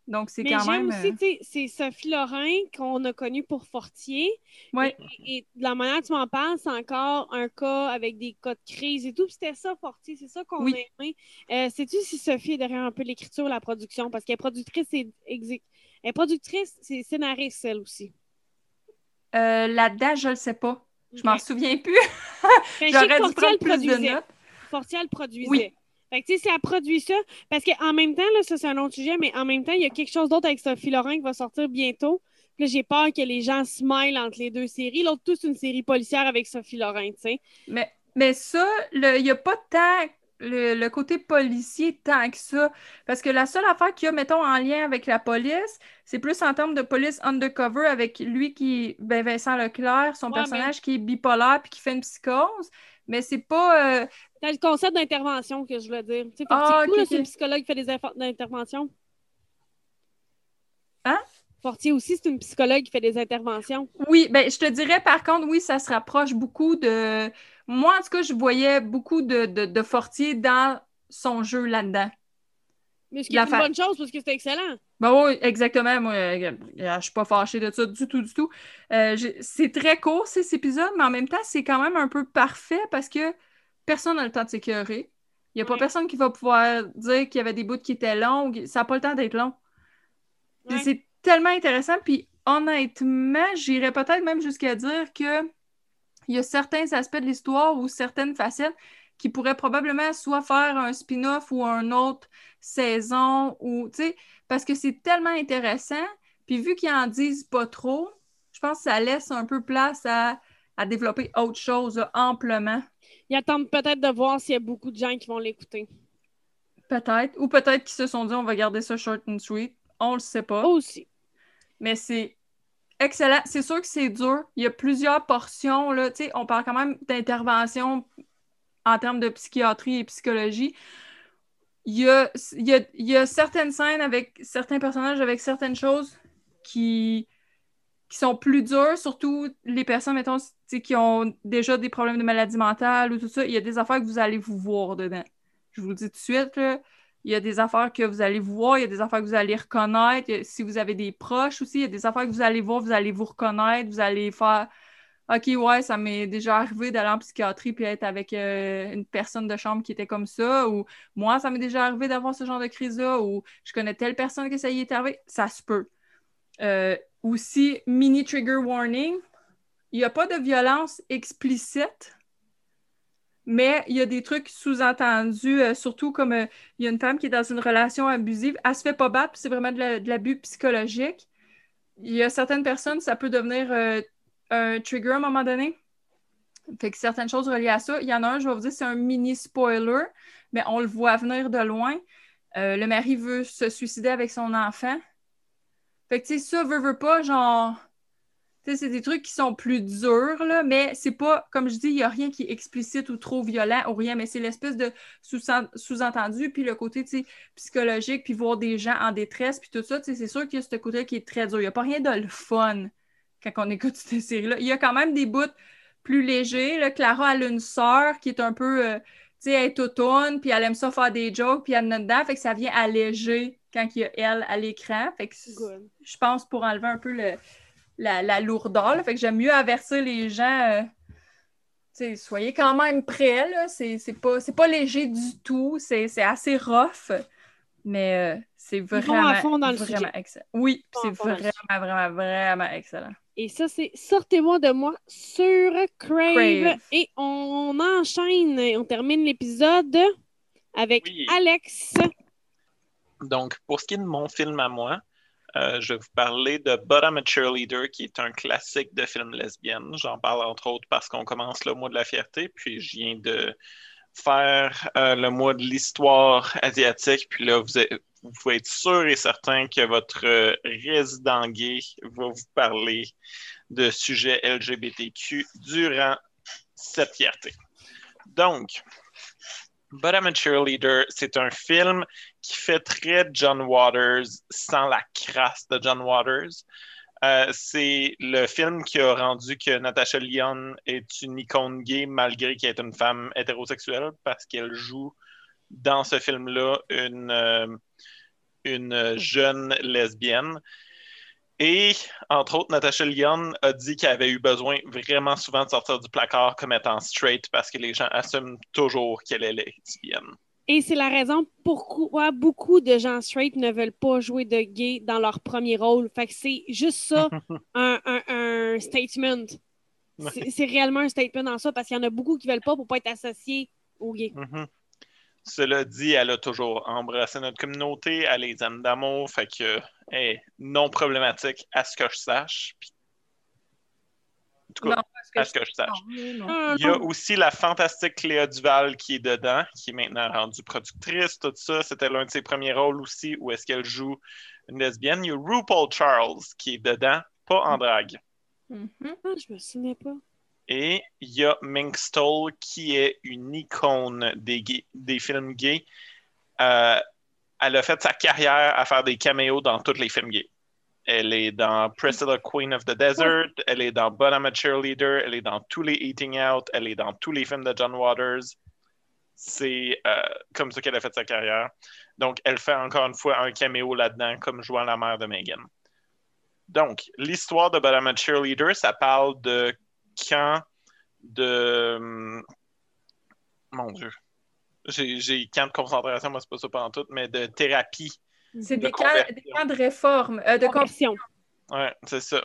Donc, c'est Mais quand j'aime même. aussi, euh, tu sais, c'est Sophie Lorrain qu'on a connue pour Fortier. ouais. Et, et de la manière que tu m'en parles, c'est encore un cas avec des cas de crise et tout. Puis C'était ça, Fortier, c'est ça qu'on Oui. a aimé. Euh, Sais-tu si Sophie est derrière un peu l'écriture, la production? Parce qu'elle est productrice et exé- elle est productrice, c'est scénariste, elle aussi. Euh, Là-dedans, je le sais pas. Je m'en souviens plus. Ben, J'aurais dû Fortier, prendre de produisait. notes. Fortier, elle produisait. Oui. Fait que, tu sais, elle produit ça, parce qu'en même temps, là, ça, c'est un autre sujet, mais en même temps, il y a quelque chose d'autre avec Sophie Lorrain qui va sortir bientôt. Puis là, j'ai peur que les gens smile entre les deux séries. L'autre, tout, c'est une série policière avec Sophie Lorrain, tu sais. Mais, mais ça, il n'y a pas tant le, le côté policier tant que ça. Parce que la seule affaire qu'il y a, mettons, en lien avec la police, c'est plus en termes de police undercover avec lui qui, ben Vincent Leclerc, son Ouais, personnage qui est bipolaire puis qui fait une psychose. Mais c'est pas. euh, C'est le concept d'intervention que je voulais dire. Tu sais, Ah, Fortier, tout, ok, là, c'est un psychologue qui fait des interventions. Hein? Fortier aussi, c'est une psychologue qui fait des interventions. Oui, ben je te dirais par contre, oui, ça se rapproche beaucoup de. Moi, en tout cas, je voyais beaucoup de, de, de Fortier dans son jeu là-dedans. Mais ce qui est une fa- bonne chose parce que c'est excellent. Ben oui, exactement. Moi, euh, je suis pas fâchée de ça du tout, du tout. Euh, c'est très court, ces épisodes, mais en même temps, c'est quand même un peu parfait parce que personne n'a le temps de s'écœurer. Il n'y a pas Ouais. personne qui va pouvoir dire qu'il y avait des bouts qui étaient longs. Ça n'a pas le temps d'être long. Ouais. C'est tellement intéressant. Puis honnêtement, j'irais peut-être même jusqu'à dire que il y a certains aspects de l'histoire ou certaines facettes qui pourraient probablement soit faire un spin-off ou une autre saison ou, tu sais, parce que c'est tellement intéressant. Puis vu qu'ils en disent pas trop, je pense que ça laisse un peu place à, à développer autre chose là, amplement. Ils attendent peut-être de voir s'il y a beaucoup de gens qui vont l'écouter. Peut-être. Ou peut-être qu'ils se sont dit on va garder ça short and sweet. On le sait pas. Aussi. Mais c'est excellent. C'est sûr que c'est dur. Il y a plusieurs portions. Là. On parle quand même d'intervention en termes de psychiatrie et psychologie. Il y a, il y a- il y a certaines scènes avec certains personnages, avec certaines choses qui, qui sont plus dures, surtout les personnes, mettons, qui ont déjà des problèmes de maladie mentale ou tout ça. Il y a des affaires que vous allez vous voir dedans. Je vous le dis tout de suite, là. Il y a des affaires que vous allez voir, il y a des affaires que vous allez reconnaître. Si vous avez des proches aussi, il y a des affaires que vous allez voir, vous allez vous reconnaître, vous allez faire OK, ouais, ça m'est déjà arrivé d'aller en psychiatrie puis être avec euh, une personne de chambre qui était comme ça, ou moi, ça m'est déjà arrivé d'avoir ce genre de crise-là, ou je connais telle personne que ça y est arrivé. Ça se peut. Euh, aussi, mini trigger warning, il n'y a pas de violence explicite, mais il y a des trucs sous-entendus, euh, surtout comme euh, il y a une femme qui est dans une relation abusive, elle se fait pas battre, c'est vraiment de la- de l'abus psychologique. Il y a certaines personnes, ça peut devenir euh, un trigger à un moment donné. Fait que certaines choses reliées à ça. Il y en a un, je vais vous dire, c'est un mini spoiler, mais on le voit venir de loin. Le mari veut se suicider avec son enfant. Fait que, tu sais, ça, veut, veut pas, genre. Tu sais, c'est des trucs qui sont plus durs, là, mais c'est pas, comme je dis, il n'y a rien qui est explicite ou trop violent ou rien, mais c'est l'espèce de sous- sous-entendu, puis le côté, psychologique, puis voir des gens en détresse, puis tout ça, tu sais, c'est sûr qu'il y a ce côté qui est très dur. Il n'y a pas rien de le fun quand on écoute cette série-là. Il y a quand même des bouts plus légers. Clara, elle a une sœur qui est un peu, euh, tu sais, elle est automne, puis elle aime ça faire des jokes, puis elle en dedans, fait que ça vient alléger quand il y a elle à l'écran. Fait que Good. je pense pour enlever un peu le, la, la lourdeur. là. Fait que j'aime mieux avertir les gens. euh, tu sais, soyez quand même prêts, là. C'est c'est pas, c'est pas léger du tout. C'est c'est assez rough. Mais euh, c'est vont à vraiment, fond dans le vraiment sujet. excellent. Oui, c'est vraiment, vraiment, vraiment excellent. Et ça, c'est Sortez-moi de moi sur Crave. Crave. Et on enchaîne, on termine l'épisode avec Oui. Alex. Donc, pour ce qui est de mon film à moi, euh, je vais vous parler de Bottom a Cheerleader, qui est un classique de film lesbienne. J'en parle entre autres parce qu'on commence le mois de la fierté, puis je viens de faire euh, le mois de l'histoire asiatique, puis là, vous, êtes- pouvez être sûr et certain que votre euh, résident gay va vous parler de sujets LGBTQ durant cette fierté. Donc, Bottom a Cheerleader, c'est un film qui fait très John Waters sans la crasse de John Waters. Euh, c'est le film qui a rendu que Natasha Lyon est une icône gay malgré qu'elle est une femme hétérosexuelle parce qu'elle joue dans ce film-là une, euh, une jeune lesbienne. Et, entre autres, Natasha Lyon a dit qu'elle avait eu besoin vraiment souvent de sortir du placard comme étant straight parce que les gens assument toujours qu'elle est lesbienne. Et c'est la raison pourquoi beaucoup de gens straight ne veulent pas jouer de gay dans leur premier rôle. Fait que c'est juste ça, un, un, un statement. C'est réellement un statement dans ça parce qu'il y en a beaucoup qui veulent pas pour pas être associés aux gays. Mhm. Cela dit, elle a toujours embrassé notre communauté, elle les aime d'amour, fait que non problématique à ce que je sache. Puis- En tout cas, Non, à ce que je sache. Ah, Il y a aussi la fantastique Cléa Duval qui est dedans, qui est maintenant rendue productrice, tout ça. C'était l'un de ses premiers rôles aussi où est-ce qu'elle joue une lesbienne. Il y a RuPaul Charles qui est dedans, pas en drague. Mhm. Ah, je me souvenais pas. Et il y a Mink Stoll qui est une icône des, gays- des films gays. Euh, elle a fait sa carrière à faire des caméos dans tous les films gays. Elle est dans Priscilla Queen of the Desert, elle est dans But I'm a Cheerleader, elle est dans tous les Eating Out, elle est dans tous les films de John Waters. C'est euh, comme ça qu'elle a fait sa carrière. Donc, elle fait encore une fois un caméo là-dedans, comme jouant la mère de Megan. Donc, l'histoire de But I'm a Cheerleader, ça parle de camp de. Mon Dieu. J'ai j'ai camp de concentration, moi, c'est pas ça pendant tout, mais de thérapie. C'est De des des camps de réforme. euh, de con- Conversion. Ouais, c'est ça.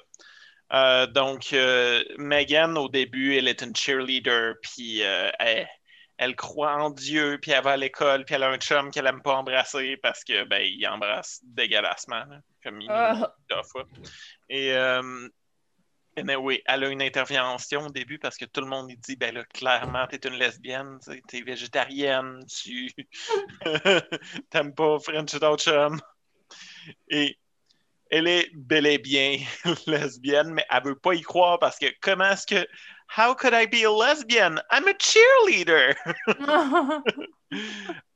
Euh, donc, euh, Megan, au début, elle est une cheerleader, puis euh, elle, elle croit en Dieu, puis elle va à l'école, puis elle a un chum qu'elle aime pas embrasser parce que, ben, il embrasse dégueulassement, comme il deux fois. Et, euh, anyway, elle a une intervention au début parce que tout le monde dit ben là, clairement, t'es une lesbienne, tu es végétarienne, tu t'aimes pas French chum. Et elle est bel et bien lesbienne, mais elle veut pas y croire parce que comment est-ce que How could I be a lesbian? I'm a cheerleader!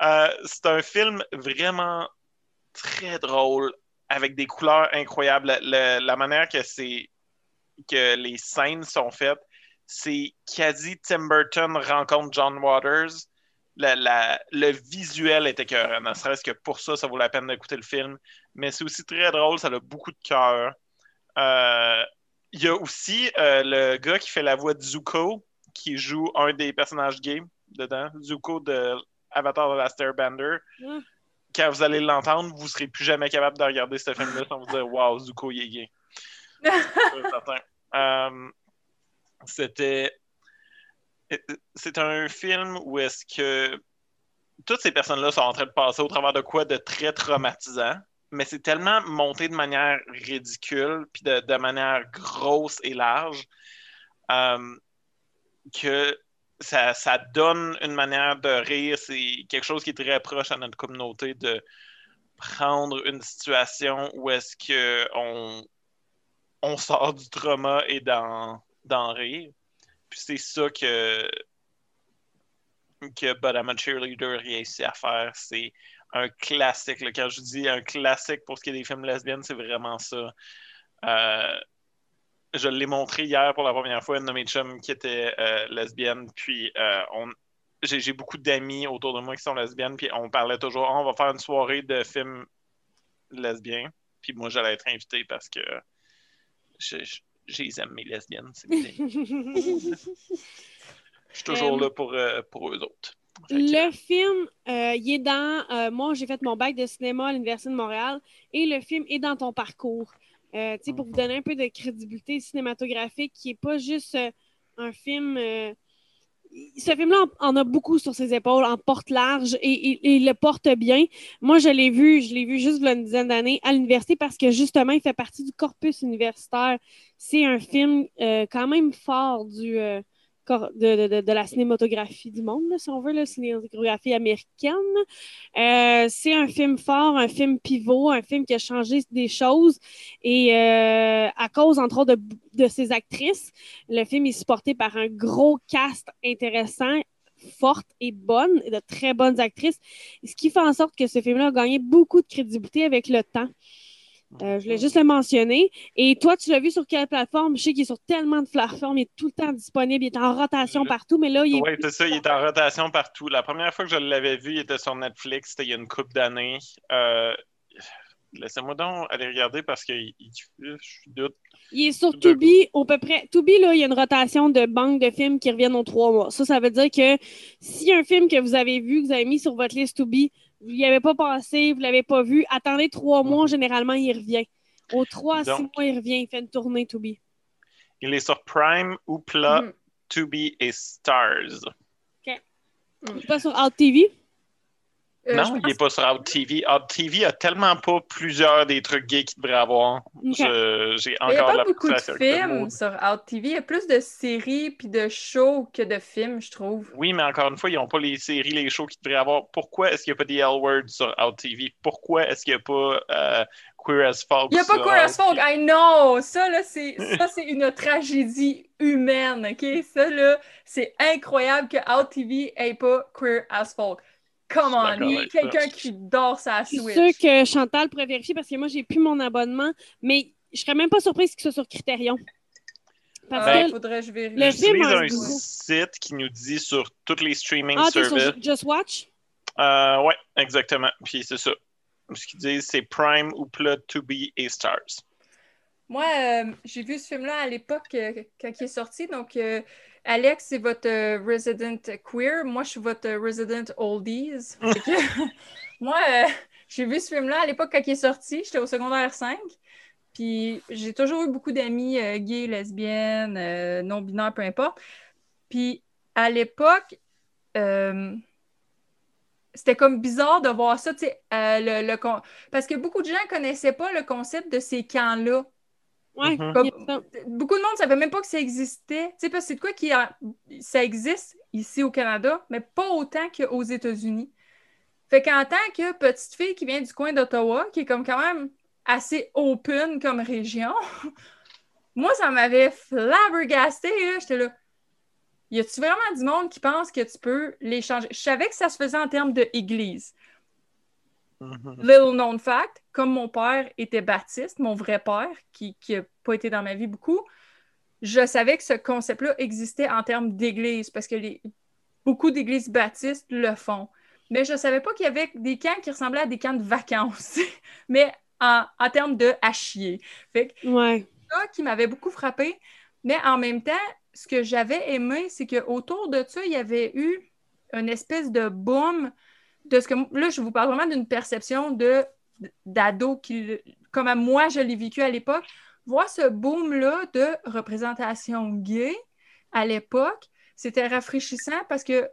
Euh, c'est un film vraiment très drôle, avec des couleurs incroyables. Le- la manière que c'est que les scènes sont faites, c'est quasi Tim Burton rencontre John Waters. La- la- le visuel est écœurant, ne serait-ce que pour ça, ça vaut la peine d'écouter le film. Mais c'est aussi très drôle, ça a beaucoup de cœur. Euh, Il y a aussi euh, le gars qui fait la voix de Zuko, qui joue un des personnages gays dedans, Zuko de Avatar de Last Airbender. Ah. Quand vous allez l'entendre, vous serez plus jamais capable de regarder ce film-là sans vous dire Wow, Zuko, il est gay. Euh, C'était. C'est un film où est-ce que toutes ces personnes-là sont en train de passer au travers de quoi de très traumatisant, mais c'est tellement monté de manière ridicule puis de, manière grosse et large euh, que ça, ça donne une manière de rire. C'est quelque chose qui est très proche à notre communauté de prendre une situation où est-ce que on, sort du trauma et d'en, d'en rire. Puis c'est ça que que But I'm Cheerleader réussit à faire. C'est un classique. Quand je dis un classique pour ce qui est des films lesbiennes, c'est vraiment ça. Euh, je l'ai montré hier pour la première fois à une de mes chums qui était euh, lesbienne. Puis euh, j'ai beaucoup d'amis autour de moi qui sont lesbiennes. Puis on parlait toujours, Ah, on va faire une soirée de films lesbiens. Puis moi, j'allais être invité parce que je, je, je les aime, mes lesbiennes. Je suis toujours Euh, là pour, euh, pour eux autres. Que- Le film, euh, il est dans. euh, moi, j'ai fait mon bac de cinéma à l'Université de Montréal et le film est dans ton parcours. Euh, pour vous donner un peu de crédibilité cinématographique, qui n'est pas juste un film. Ce film-là en, a beaucoup sur ses épaules, en porte large et, il le porte bien. Moi, je l'ai vu, je l'ai vu juste il y a une dizaine d'années à l'université parce que justement, il fait partie du corpus universitaire. C'est un film euh, quand même fort du, euh, de, la cinématographie du monde, si on veut, la cinématographie américaine. Euh, c'est un film fort, un film pivot, un film qui a changé des choses. Et euh, à cause, entre autres, de, de ses actrices, le film est supporté par un gros cast intéressant, forte et bonne, de très bonnes actrices. Ce qui fait en sorte que ce film-là a gagné beaucoup de crédibilité avec le temps. Euh, je voulais juste le mentionner. Et toi, tu l'as vu sur quelle plateforme? Je sais qu'il est sur tellement de plateformes, il est tout le temps disponible, il est en rotation Je- partout, mais là, il est. Oui, c'est ça, il est en rotation partout. La première fois que je l'avais vu, il était sur Netflix, c'était il y a une couple d'années. Euh, Laissez-moi donc aller regarder parce que il- je doute. Il est sur Tubi, au peu près. Tubi, là, il y a une rotation de banques de films qui reviennent aux trois mois. Ça, ça veut dire que si un film que vous avez vu, que vous avez mis sur votre liste Tubi, vous n'y avez pas pensé, vous ne l'avez pas vu, attendez trois mois, généralement, il revient. Aux trois à six mois, il revient, il fait une tournée Tubi. Il est sur Prime, Oopla, Mhm. Tubi et Stars. Il est pas sur Out TV? Euh, non, il n'est pas sur Out TV. Out TV a tellement pas plusieurs des trucs gays qu'il devrait avoir. J'ai Il n'y a encore pas la beaucoup de films sur Out TV. Il y a plus de séries puis de shows que de films, je trouve. Oui, mais encore une fois, ils n'ont pas les séries, les shows qu'ils devraient avoir. Pourquoi est-ce qu'il n'y a pas des L-words sur Out TV? Pourquoi est-ce qu'il n'y a pas euh, Queer as Folk? Il n'y a pas sur Queer as Folk, I know! Ça, là, c'est ça, c'est une tragédie humaine, OK? Ça, là, c'est incroyable que Out TV ait pas Queer as Folk. Come on, il y a quelqu'un qui dort sa Je suis Switch. sûre que Chantal pourrait vérifier parce que moi, j'ai plus mon abonnement, mais je serais même pas surprise qu'il soit sur Criterion. Parce Ah, que faudrait que je vérifie. le film un goût. site qui nous dit sur tous les streaming Ah, services. sur Just Watch? Euh, ouais, exactement. Puis c'est ça. Ce qu'ils disent, c'est Prime, Oopla, Tubi et Stars. Moi, euh, j'ai vu ce film-là à l'époque euh, quand il est sorti. Donc, euh, Alex, c'est votre euh, resident queer. Moi, je suis votre euh, resident oldies. Que, moi, euh, j'ai vu ce film-là à l'époque quand il est sorti. J'étais au secondaire 5. Puis, j'ai toujours eu beaucoup d'amis gays, lesbiennes, non-binaires, peu importe. Puis, à l'époque, c'était comme bizarre de voir ça, tu sais, le, le con- parce que beaucoup de gens connaissaient pas le concept de ces camps-là. Ouais, Mhm. ça. Beaucoup de monde ne savait même pas que ça existait. Tu sais, parce que c'est de quoi qui a- ça existe ici au Canada, mais pas autant qu'aux États-Unis. Fait qu'en tant que petite fille qui vient du coin d'Ottawa, qui est comme quand même assez open comme région, moi, ça m'avait flabbergasté. J'étais là. Y a-tu vraiment du monde qui pense que tu peux les changer? Je savais que ça se faisait en termes de Mhm. Little known fact, comme mon père était baptiste, mon vrai père, qui n'a pas été dans ma vie beaucoup, je savais que ce concept-là existait en termes d'église, parce que les, beaucoup d'églises baptistes le font. Mais je ne savais pas qu'il y avait des camps qui ressemblaient à des camps de vacances, mais en, en termes de à chier. Fait que Ouais. ça qui m'avait beaucoup frappé. Mais en même temps, ce que j'avais aimé, c'est qu'autour de ça, il y avait eu une espèce de boom de ce que. Là, je vous parle vraiment d'une perception de d'ado qui, comme à moi, je l'ai vécu à l'époque. Voir ce boom-là de représentation gay à l'époque, c'était rafraîchissant parce que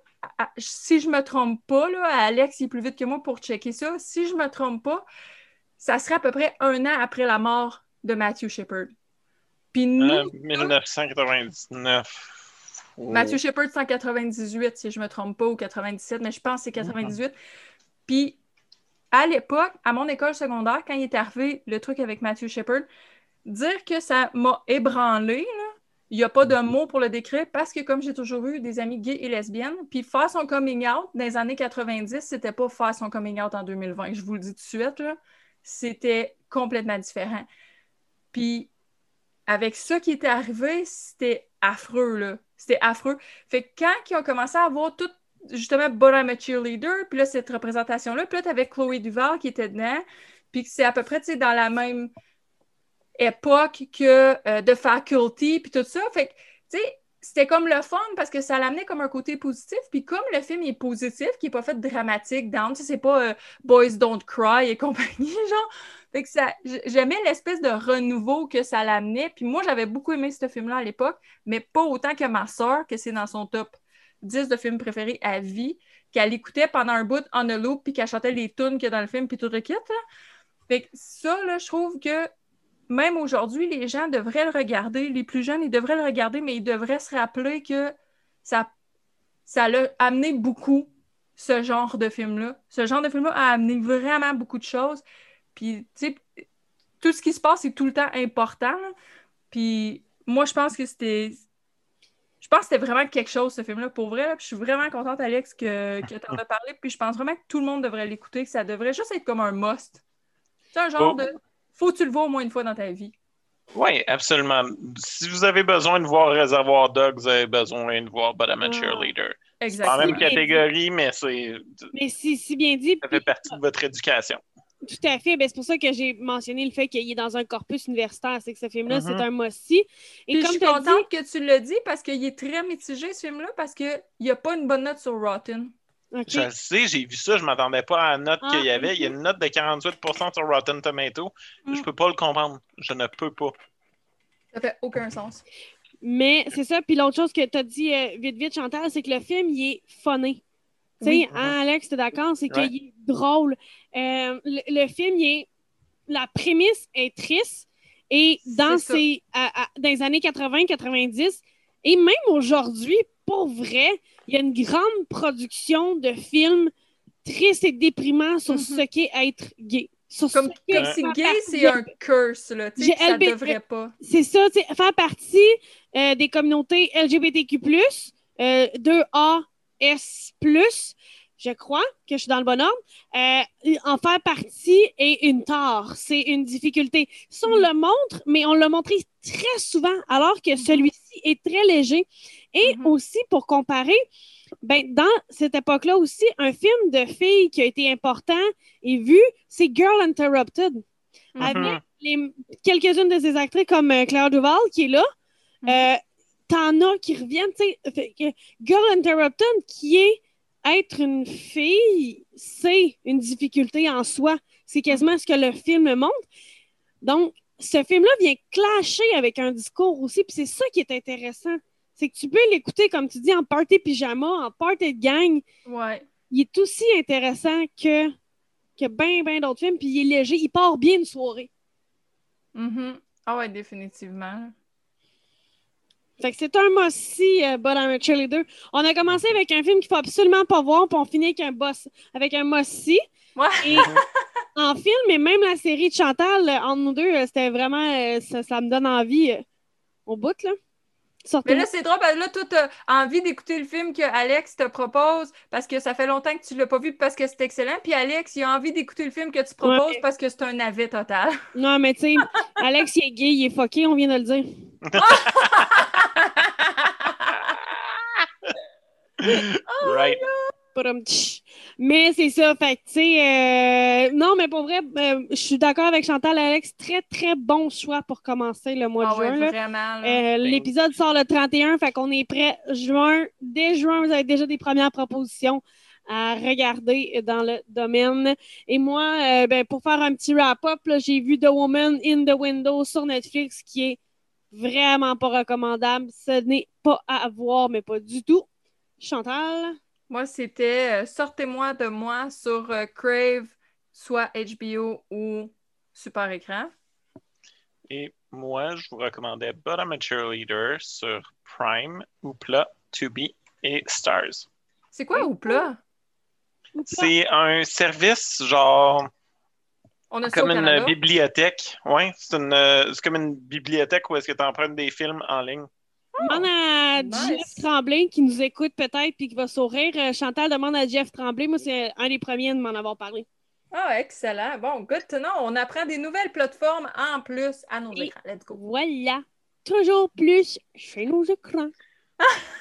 si je me trompe pas, là, Alex il est plus vite que moi pour checker ça. Si je me trompe pas, ça serait à peu près un an après la mort de Matthew Shepard. Puis nous, Euh, 1999. Matthew Shepard, 198, si je me trompe pas, ou 97, mais je pense que c'est 98. Puis, à l'époque, à mon école secondaire, quand il est arrivé le truc avec Matthew Shepard, dire que ça m'a ébranlé, il n'y a pas de mot pour le décrire parce que, comme j'ai toujours eu des amis gays et lesbiennes, puis faire son coming out dans les années 90, c'était pas faire son coming out en 2020. Je vous le dis tout de suite, c'était complètement différent. Puis, avec ça qui était arrivé, c'était affreux, là. C'était affreux. Fait que quand ils ont commencé à avoir tout, justement, But I'm a Cheerleader, puis là, cette représentation-là, puis là, t'avais Chloé Duval qui était dedans, puis que c'est à peu près, tu sais, dans la même époque que euh, The Faculty, puis tout ça. Fait que, tu sais, c'était comme le fun parce que ça l'amenait comme un côté positif. Puis comme le film est positif, qui n'est pas fait dramatique, down, tu sais, c'est pas euh, Boys Don't Cry et compagnie, genre. Fait que ça, j'aimais l'espèce de renouveau que ça l'amenait. Puis moi, j'avais beaucoup aimé ce film-là à l'époque, mais pas autant que ma soeur, que c'est dans son top 10 de films préférés à vie, qu'elle écoutait pendant un bout en a loop, puis qu'elle chantait les tunes qu'il y a dans le film, puis tout le kit. Fait que ça, là, je trouve que même aujourd'hui, les gens devraient le regarder. Les plus jeunes, ils devraient le regarder, mais ils devraient se rappeler que ça, ça l'a amené beaucoup, ce genre de film-là. Ce genre de film-là a amené vraiment beaucoup de choses. Puis, tu sais, tout ce qui se passe est tout le temps important. Puis, moi, je pense que c'était. Je pense que c'était vraiment quelque chose, ce film-là, pour vrai. là. Puis je suis vraiment contente, Alex, que, que tu en as parlé. Puis je pense vraiment que tout le monde devrait l'écouter, que ça devrait juste être comme un must. C'est un genre Oh. de faut que tu le vois au moins une fois dans ta vie. Oui, absolument. Si vous avez besoin de voir Réservoir Dogs, vous avez besoin de voir But I'm a Ah. Cheerleader. C'est Exactement. la même catégorie, mais c'est, Mais si, si bien dit. ça fait partie de votre éducation. Tout à fait. Ben, c'est pour ça que j'ai mentionné le fait qu'il est dans un corpus universitaire. C'est que ce film-là, c'est un mossi. Et Puis je comme suis dit, que tu le dis parce qu'il est très mitigé, ce film-là, parce qu'il n'y a pas une bonne note sur Rotten. OK. Je le sais, j'ai vu ça, je m'attendais pas à la note Ah, qu'il y avait. Il y a une note de 48% sur Rotten Tomatoes. Mm. Je peux pas le comprendre. Je ne peux pas. Ça fait aucun sens. Mais c'est ça. Puis l'autre chose que tu as dit euh, vite, vite, Chantal, c'est que le film, il est funné. Tu sais, Oui. hein, Alex, t'es d'accord? C'est Ouais. qu'il est drôle. Euh, le, le film, il est... la prémisse est triste. Et dans, C'est ces, à- à- dans les années 80-90, et même aujourd'hui, pour vrai, il y a une grande production de films tristes et déprimants sur Mhm. ce qu'est être gay. Sur Comme, ce qu'est comme faire si gay, c'est un curse, là. Tu sais, ça LB devrait pas. c'est ça, tu sais, faire partie euh, des communautés LGBTQ+, euh, 2AS+, je crois que je suis dans le bon ordre, euh, en faire partie est une tare, c'est une difficulté. Ça, on Mhm. le montre, mais on l'a montré très souvent, alors que celui-ci est très léger. Et Mhm. aussi, pour comparer, ben, dans cette époque-là aussi, un film de filles qui a été important et vu, c'est Girl Interrupted Mhm. avec quelques-unes de ces actrices comme euh, Claire Duval qui est là. Mhm. Euh, T'en as qui reviennent, Girl Interrupted, qui est être une fille, c'est une difficulté en soi. C'est quasiment ce que le film montre. Donc, ce film-là vient clasher avec un discours aussi, puis c'est ça qui est intéressant. C'est que tu peux l'écouter, comme tu dis, en party pyjama, en party de gang. Ouais. Il est aussi intéressant que, que bien, bien d'autres films, puis il est léger. Il part bien une soirée. Mhm. Ah ouais, définitivement. Fait que c'est un must-see, euh, But I'm a Cheerleader. On a commencé avec un film qu'il faut absolument pas voir, puis on finit avec un boss, avec un must-see. Ouais. Et en film, et même la série de Chantal, euh, entre nous deux, euh, c'était vraiment, euh, ça, ça me donne envie au bout, là. Sortez Mais là, c'est drôle, parce que là, toi, t'as envie d'écouter le film que Alex te propose parce que ça fait longtemps que tu l'as pas vu parce que c'est excellent. Puis Alex, il a envie d'écouter le film que tu proposes Ouais. parce que c'est un navet total. Non, mais tu sais, Alex, il est gay, il est fucké, on vient de le dire. right. Padum, tch. Mais c'est ça, fait que, tu sais, euh, non, mais pour vrai, euh, je suis d'accord avec Chantal, Alex, très, très bon choix pour commencer le mois Ah de ouais, juin. là. vraiment. là. Euh, L'épisode sort le 31, fait qu'on est prêt juin. Dès juin, vous avez déjà des premières propositions à regarder dans le domaine. Et moi, euh, ben, pour faire un petit wrap-up, là, j'ai vu The Woman in the Window sur Netflix qui est vraiment pas recommandable. Ce n'est pas à voir, mais pas du tout. Chantal? Moi, c'était euh, Sortez-moi de moi sur euh, Crave, soit HBO ou Super Écran. Et moi, je vous recommandais But I'm a Cheerleader sur Prime, Oupla, Tubi et Stars. C'est quoi Oupla? C'est un service genre On a ça au comme une Canada. bibliothèque. Ouais, c'est une euh, c'est comme une bibliothèque où est-ce que tu empruntes des films en ligne. Demande à nice. Jeff Tremblay qui nous écoute peut-être puis qui va sourire. Euh, Chantal demande à Jeff Tremblay. Moi, c'est un des premiers de m'en avoir parlé. Ah, excellent. Bon, good to know. On apprend des nouvelles plateformes en plus à nos Et- écrans. Let's go. Voilà. Toujours plus chez nos écrans.